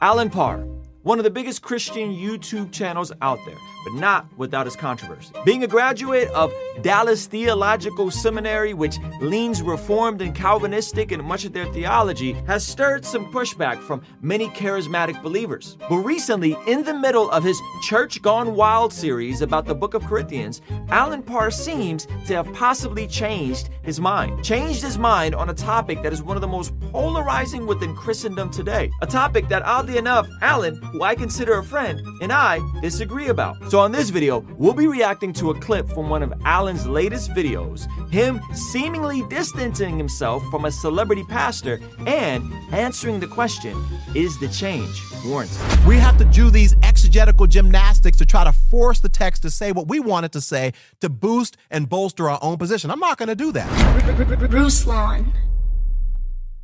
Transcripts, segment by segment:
Allen Parr, one of the biggest Christian YouTube channels out there, but not without its controversy. Being a graduate of Dallas Theological Seminary, which leans Reformed and Calvinistic in much of their theology, has stirred some pushback from many charismatic believers. But recently, in the middle of his Church Gone Wild series about the book of Corinthians, Allen Parr seems to have possibly changed his mind. Changed his mind on a topic that is one of the most polarizing within Christendom today. A topic that, oddly enough, Allen, who I consider a friend, and I disagree about. So, on this video, we'll be reacting to a clip from one of Allen's latest videos, him seemingly distancing himself from a celebrity pastor and answering the question Is the change warranted? We have to do these exegetical gymnastics to try to force the text to say what we want it to say to boost and bolster our own position. I'm not going to do that. Bruce Lawn.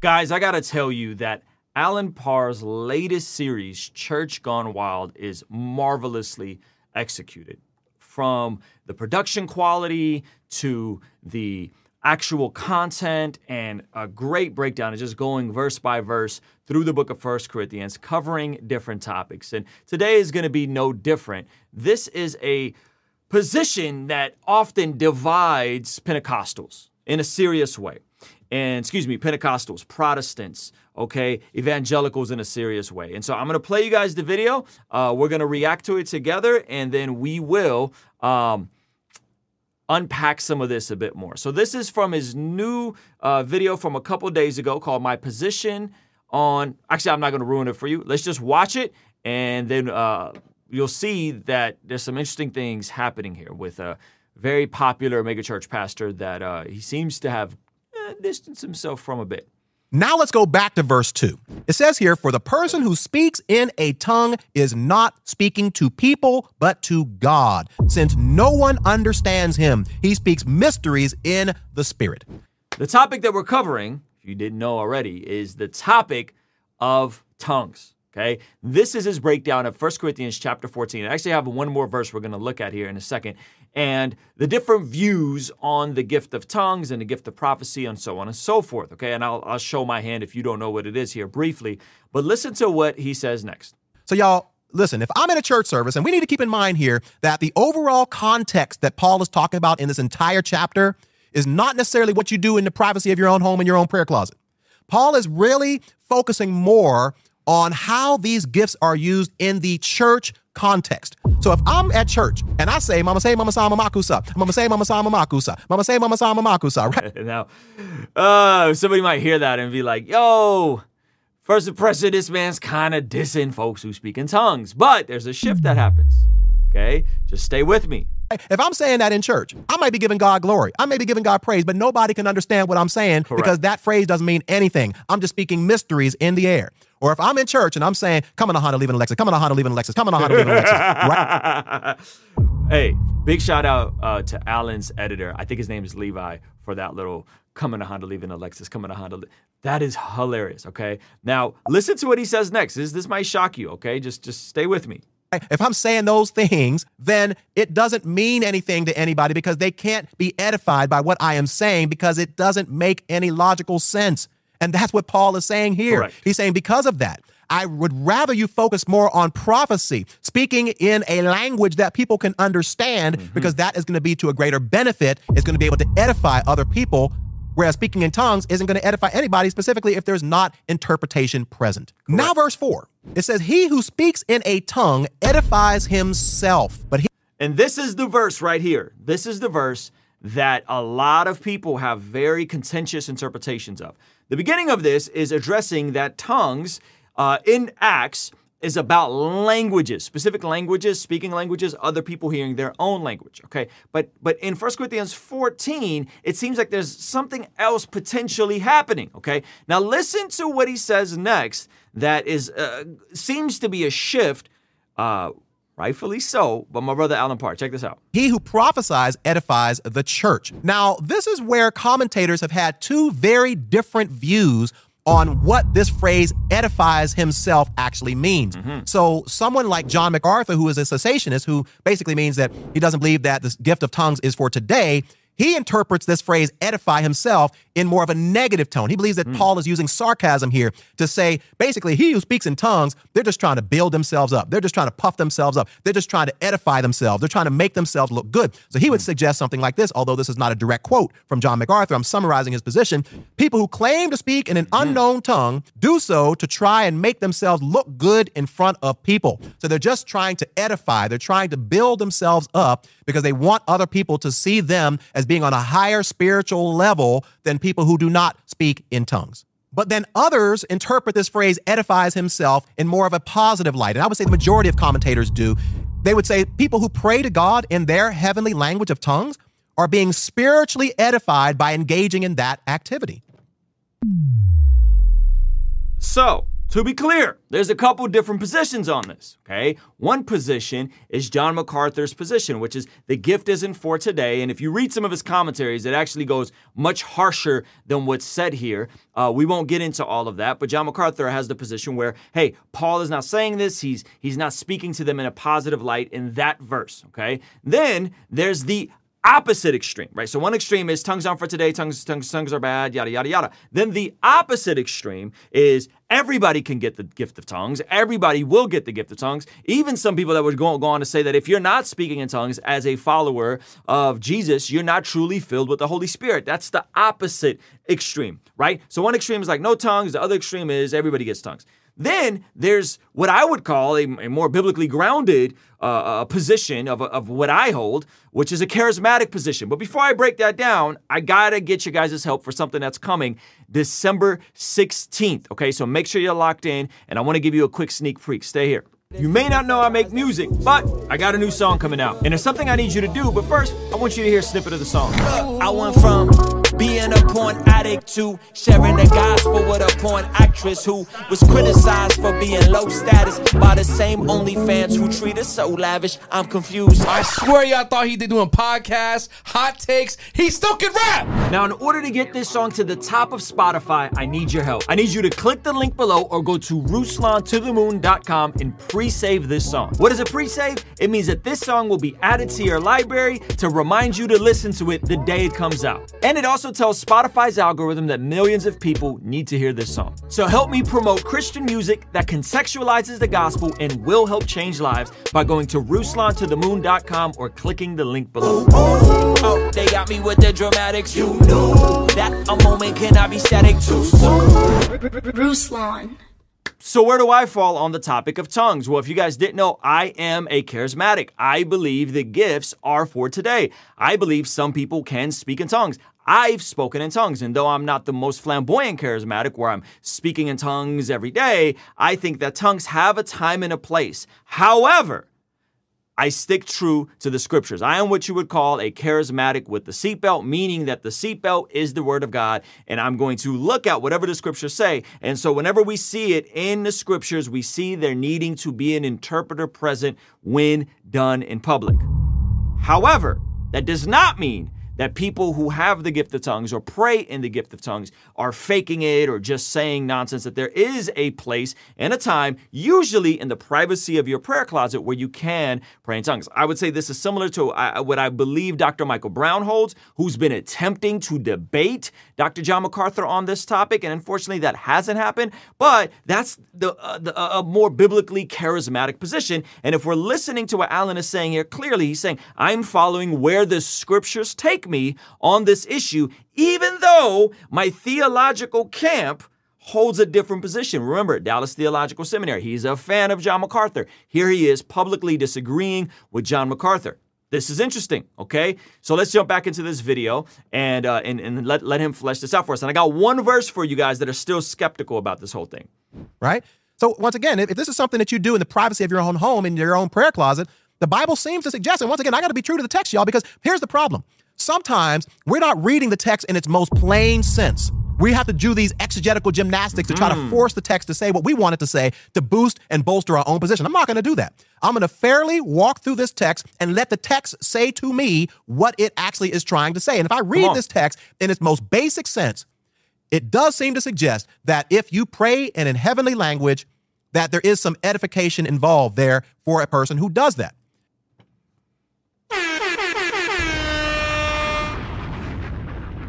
Guys, I gotta tell you that Allen Parr's latest series, Church Gone Wild, is marvelously executed. From the production quality to the actual content and a great breakdown of just going verse by verse through the book of First Corinthians, covering different topics. And today is going to be no different. This is a position that often divides Pentecostals in a serious way. And excuse me, Pentecostals, Protestants, okay, evangelicals in a serious way. And so I'm going to play you guys the video. Uh, we're going to react to it together, and then we will um, unpack some of this a bit more. So this is from his new uh, video from a couple days ago called "My Position on." Actually, I'm not going to ruin it for you. Let's just watch it, and then uh, you'll see that there's some interesting things happening here with a very popular megachurch pastor that uh, he seems to have eh, distanced himself from a bit. Now let's go back to verse 2. It says here, For the person who speaks in a tongue is not speaking to people, but to God, since no one understands him. He speaks mysteries in the Spirit. The topic that we're covering, if you didn't know already, is the topic of tongues. Okay, this is his breakdown of 1 Corinthians chapter 14. I actually have one more verse we're going to look at here in a second, and the different views on the gift of tongues and the gift of prophecy and so on and so forth. Okay, and I'll, I'll show my hand if you don't know what it is here briefly, but listen to what he says next. So, y'all, listen, if I'm in a church service, and we need to keep in mind here that the overall context that Paul is talking about in this entire chapter is not necessarily what you do in the privacy of your own home and your own prayer closet. Paul is really focusing more on how these gifts are used in the church context. So if I'm at church and I say, Mama say, Mama sama makusa, Mama say, Mama sama makusa, Mama say, Mama sama makusa, right? now, uh, somebody might hear that and be like, yo, first impression, this man's kind of dissing folks who speak in tongues. But there's a shift that happens. Okay? Just stay with me. If I'm saying that in church, I might be giving God glory. I may be giving God praise, but nobody can understand what I'm saying Correct. because that phrase doesn't mean anything. I'm just speaking mysteries in the air. Or if I'm in church and I'm saying, come on, Honda, leaving Alexis, come on, Honda, leaving Alexis, come on, Honda, leaving Alexis. Right? hey, big shout out uh, to Allen's editor. I think his name is Levi for that little coming to Honda, leaving Alexis, coming to Honda. That is hilarious. Okay. Now listen to what he says next. This this might shock you. Okay, just just stay with me. If I'm saying those things, then it doesn't mean anything to anybody because they can't be edified by what I am saying because it doesn't make any logical sense. And that's what Paul is saying here. Correct. He's saying, because of that, I would rather you focus more on prophecy, speaking in a language that people can understand, Mm-hmm. because that is going to be to a greater benefit. It's going to be able to edify other people. Whereas speaking in tongues isn't going to edify anybody, specifically if there's not interpretation present. Now, verse 4, it says, He who speaks in a tongue edifies himself, but he And this is the verse right here. This is the verse that a lot of people have very contentious interpretations of. The beginning of this is addressing that tongues uh, in Acts is about languages, specific languages, speaking languages, other people hearing their own language. Okay, but but in 1 Corinthians 14, it seems like there's something else potentially happening. Okay, now listen to what he says next. That is uh, seems to be a shift. Uh, Rightfully so, but my brother Allen Parr, check this out. He who prophesies edifies the church. Now, this is where commentators have had two very different views on what this phrase edifies himself actually means. Mm-hmm. So, someone like John MacArthur, who is a cessationist, who basically means that he doesn't believe that the gift of tongues is for today, He interprets this phrase edify himself in more of a negative tone. He believes that mm. Paul is using sarcasm here to say basically he who speaks in tongues, they're just trying to build themselves up. They're just trying to puff themselves up. They're just trying to edify themselves. They're trying to make themselves look good. So he would mm. suggest something like this, although this is not a direct quote from John MacArthur. I'm summarizing his position. People who claim to speak in an mm. unknown tongue do so to try and make themselves look good in front of people. So they're just trying to edify. They're trying to build themselves up because they want other people to see them as being on a higher spiritual level than people who do not speak in tongues. But then others interpret this phrase edifies himself in more of a positive light. And I would say the majority of commentators do. They would say people who pray to God in their heavenly language of tongues are being spiritually edified by engaging in that activity. So, to be clear, there's a couple different positions on this, okay? One position is John MacArthur's position, which is the gift isn't for today. And if you read some of his commentaries, it actually goes much harsher than what's said here. Uh, we won't get into all of that, but John MacArthur has the position where, hey, Paul is not saying this. He's he's not speaking to them in a positive light in that verse, okay? Then there's the opposite extreme, right? So one extreme is tongues aren't for today, tongues, tongues, tongues are bad, yada, yada, yada. Then the opposite extreme is everybody can get the gift of tongues. Everybody will get the gift of tongues. Even some people that would go, go on to say that if you're not speaking in tongues as a follower of Jesus, you're not truly filled with the Holy Spirit. That's the opposite extreme, right? So one extreme is like no tongues. The other extreme is everybody gets tongues. Then there's what I would call a, a more biblically grounded uh, uh, position of, of what I hold, which is a charismatic position. But before I break that down, I gotta get you guys' help for something that's coming December 16th. Okay, so make sure you're locked in, and I wanna give you a quick sneak peek. Stay here. You may not know I make music, but I got a new song coming out. And there's something I need you to do, but first, I want you to hear a snippet of the song. I went from being a porn addict to sharing the gospel with a porn actress who was criticized for being low status by the same OnlyFans who treat us so lavish. I'm confused. I swear y'all thought he did doing podcasts, hot takes. He still can rap. Now, in order to get this song to the top of Spotify, I need your help. I need you to click the link below or go to RuslanToTheMoon.com and pre-save this song. What is a pre-save? It means that this song will be added to your library to remind you to listen to it the day it comes out. And it also also tells Spotify's algorithm that millions of people need to hear this song. So help me promote Christian music that contextualizes the gospel and will help change lives by going to RuslanToTheMoon.com or clicking the link below. Oh, they got me with the dramatics. You know that a moment cannot be static too soon. Ruslan. So, where do I fall on the topic of tongues? Well, if you guys didn't know, I am a charismatic. I believe the gifts are for today. I believe some people can speak in tongues. I've spoken in tongues, and though I'm not the most flamboyant charismatic where I'm speaking in tongues every day, I think that tongues have a time and a place. However, I stick true to the scriptures. I am what you would call a charismatic with the seatbelt, meaning that the seatbelt is the word of God, and I'm going to look at whatever the scriptures say. And so, whenever we see it in the scriptures, we see there needing to be an interpreter present when done in public. However, that does not mean that people who have the gift of tongues or pray in the gift of tongues are faking it or just saying nonsense, that there is a place and a time, usually in the privacy of your prayer closet, where you can pray in tongues. I would say this is similar to uh, what I believe Dr. Michael Brown holds, who's been attempting to debate Dr. John MacArthur on this topic. And unfortunately, that hasn't happened. But that's the, uh, the uh, a more biblically charismatic position. And if we're listening to what Allen is saying here, clearly he's saying, I'm following where the scriptures take me on this issue, even though my theological camp holds a different position. Remember, Dallas Theological Seminary, he's a fan of John MacArthur. Here he is publicly disagreeing with John MacArthur. This is interesting, okay? So let's jump back into this video and, uh, and, and let, let him flesh this out for us. And I got one verse for you guys that are still skeptical about this whole thing. Right? So, once again, if, if this is something that you do in the privacy of your own home, in your own prayer closet, the Bible seems to suggest, and once again, I got to be true to the text, y'all, because here's the problem. Sometimes we're not reading the text in its most plain sense. We have to do these exegetical gymnastics to try mm. to force the text to say what we want it to say to boost and bolster our own position. I'm not going to do that. I'm going to fairly walk through this text and let the text say to me what it actually is trying to say. And if I read this text in its most basic sense, it does seem to suggest that if you pray and in a heavenly language, that there is some edification involved there for a person who does that.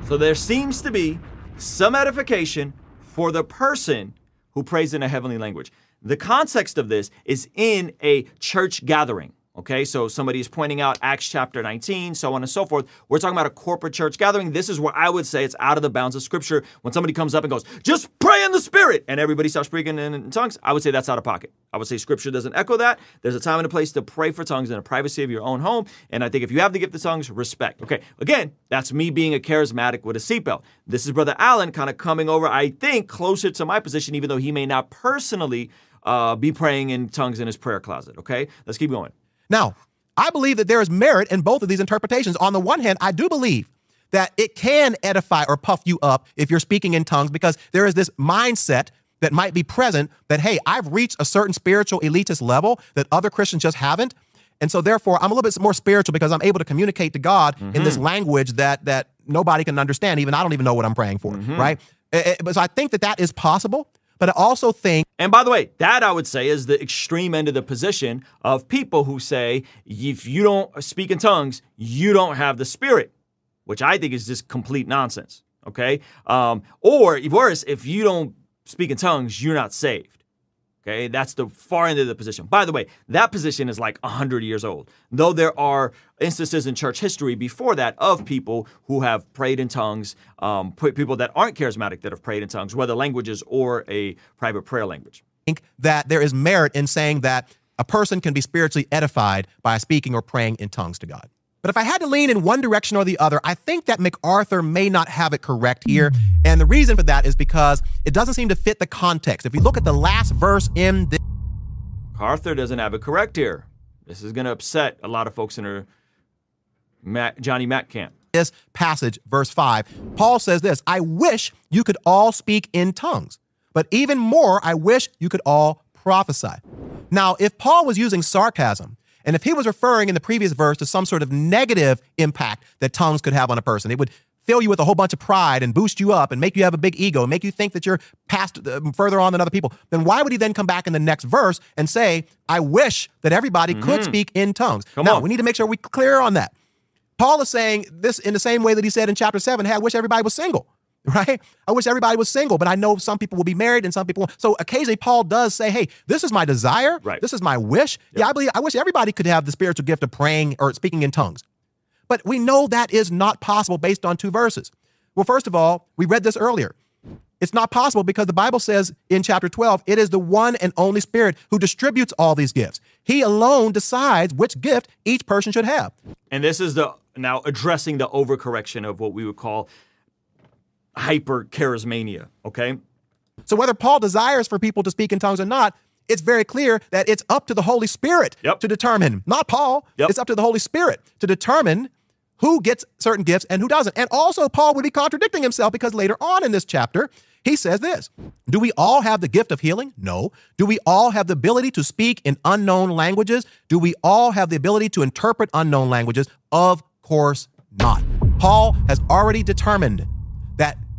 So there seems to be some edification for the person who prays in a heavenly language. The context of this is in a church gathering. Okay, so somebody is pointing out Acts chapter 19, so on and so forth. We're talking about a corporate church gathering. This is where I would say it's out of the bounds of scripture. When somebody comes up and goes, just pray in the spirit, and everybody starts speaking in tongues, I would say that's out of pocket. I would say scripture doesn't echo that. There's a time and a place to pray for tongues in the privacy of your own home. And I think if you have the gift of tongues, respect. Okay, again, that's me being a charismatic with a seatbelt. This is Brother Allen kind of coming over, I think, closer to my position, even though he may not personally uh, be praying in tongues in his prayer closet. Okay, let's keep going. Now, I believe that there is merit in both of these interpretations. On the one hand, I do believe that it can edify or puff you up if you're speaking in tongues because there is this mindset that might be present that, hey, I've reached a certain spiritual elitist level that other Christians just haven't. And so therefore I'm a little bit more spiritual because I'm able to communicate to God mm-hmm. in this mm-hmm. language that that nobody can understand. Even I don't even know what I'm praying for, mm-hmm. right? But so I think that that is possible. But I also think. And by the way, that I would say is the extreme end of the position of people who say, if you don't speak in tongues, you don't have the spirit, which I think is just complete nonsense. Okay. Um, or worse, if you don't speak in tongues, you're not saved. Okay, that's the far end of the position. By the way, that position is like 100 years old, though there are instances in church history before that of people who have prayed in tongues, um, people that aren't charismatic that have prayed in tongues, whether languages or a private prayer language. I think that there is merit in saying that a person can be spiritually edified by speaking or praying in tongues to God. But if I had to lean in one direction or the other, I think that MacArthur may not have it correct here. And the reason for that is because it doesn't seem to fit the context. If you look at the last verse in this. MacArthur doesn't have it correct here. This is going to upset a lot of folks in her Matt, Johnny Mack camp. This passage, verse 5, Paul says this I wish you could all speak in tongues, but even more, I wish you could all prophesy. Now, if Paul was using sarcasm, and if he was referring in the previous verse to some sort of negative impact that tongues could have on a person, it would fill you with a whole bunch of pride and boost you up and make you have a big ego and make you think that you're past uh, further on than other people, then why would he then come back in the next verse and say, I wish that everybody mm-hmm. could speak in tongues? Come now, on. we need to make sure we're clear on that. Paul is saying this in the same way that he said in chapter 7, hey, I wish everybody was single. Right? I wish everybody was single, but I know some people will be married and some people. Won't. So occasionally Paul does say, "Hey, this is my desire. Right. This is my wish. Yep. Yeah, I believe I wish everybody could have the spiritual gift of praying or speaking in tongues." But we know that is not possible based on two verses. Well, first of all, we read this earlier. It's not possible because the Bible says in chapter 12, it is the one and only Spirit who distributes all these gifts. He alone decides which gift each person should have. And this is the now addressing the overcorrection of what we would call hyper charismania, okay? So whether Paul desires for people to speak in tongues or not, it's very clear that it's up to the Holy Spirit yep. to determine, not Paul. Yep. It's up to the Holy Spirit to determine who gets certain gifts and who doesn't. And also, Paul would be contradicting himself because later on in this chapter, he says this Do we all have the gift of healing? No. Do we all have the ability to speak in unknown languages? Do we all have the ability to interpret unknown languages? Of course not. Paul has already determined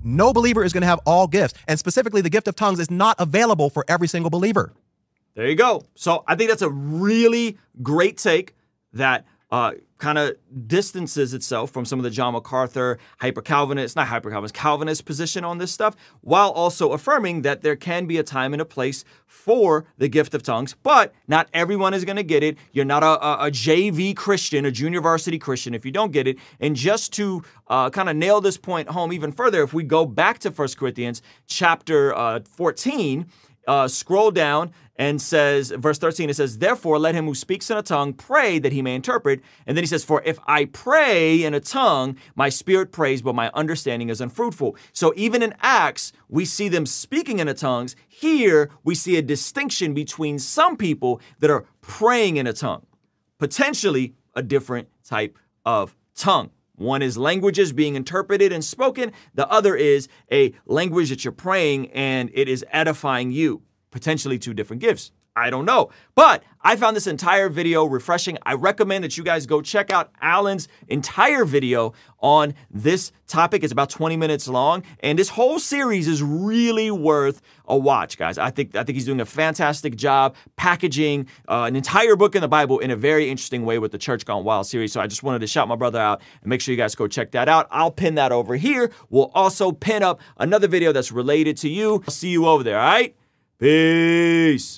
no believer is going to have all gifts. And specifically, the gift of tongues is not available for every single believer. There you go. So I think that's a really great take that uh, kind of distances itself from some of the John MacArthur hyper Calvinist, not hyper Calvinist, Calvinist position on this stuff, while also affirming that there can be a time and a place for the gift of tongues, but not everyone is going to get it. You're not a, a, a, JV Christian, a junior varsity Christian, if you don't get it. And just to uh, kind of nail this point home even further, if we go back to 1 Corinthians chapter uh, 14, uh, scroll down and says, verse 13, it says, Therefore, let him who speaks in a tongue pray that he may interpret. And then he says, For if I pray in a tongue, my spirit prays, but my understanding is unfruitful. So even in Acts, we see them speaking in a tongues. Here, we see a distinction between some people that are praying in a tongue, potentially a different type of tongue. One is languages being interpreted and spoken. The other is a language that you're praying and it is edifying you potentially two different gifts. I don't know. But I found this entire video refreshing. I recommend that you guys go check out Allen's entire video on this topic. It's about 20 minutes long, and this whole series is really worth a watch, guys. I think I think he's doing a fantastic job packaging uh, an entire book in the Bible in a very interesting way with the Church Gone Wild series. So I just wanted to shout my brother out and make sure you guys go check that out. I'll pin that over here. We'll also pin up another video that's related to you. I'll see you over there, all right? Peace.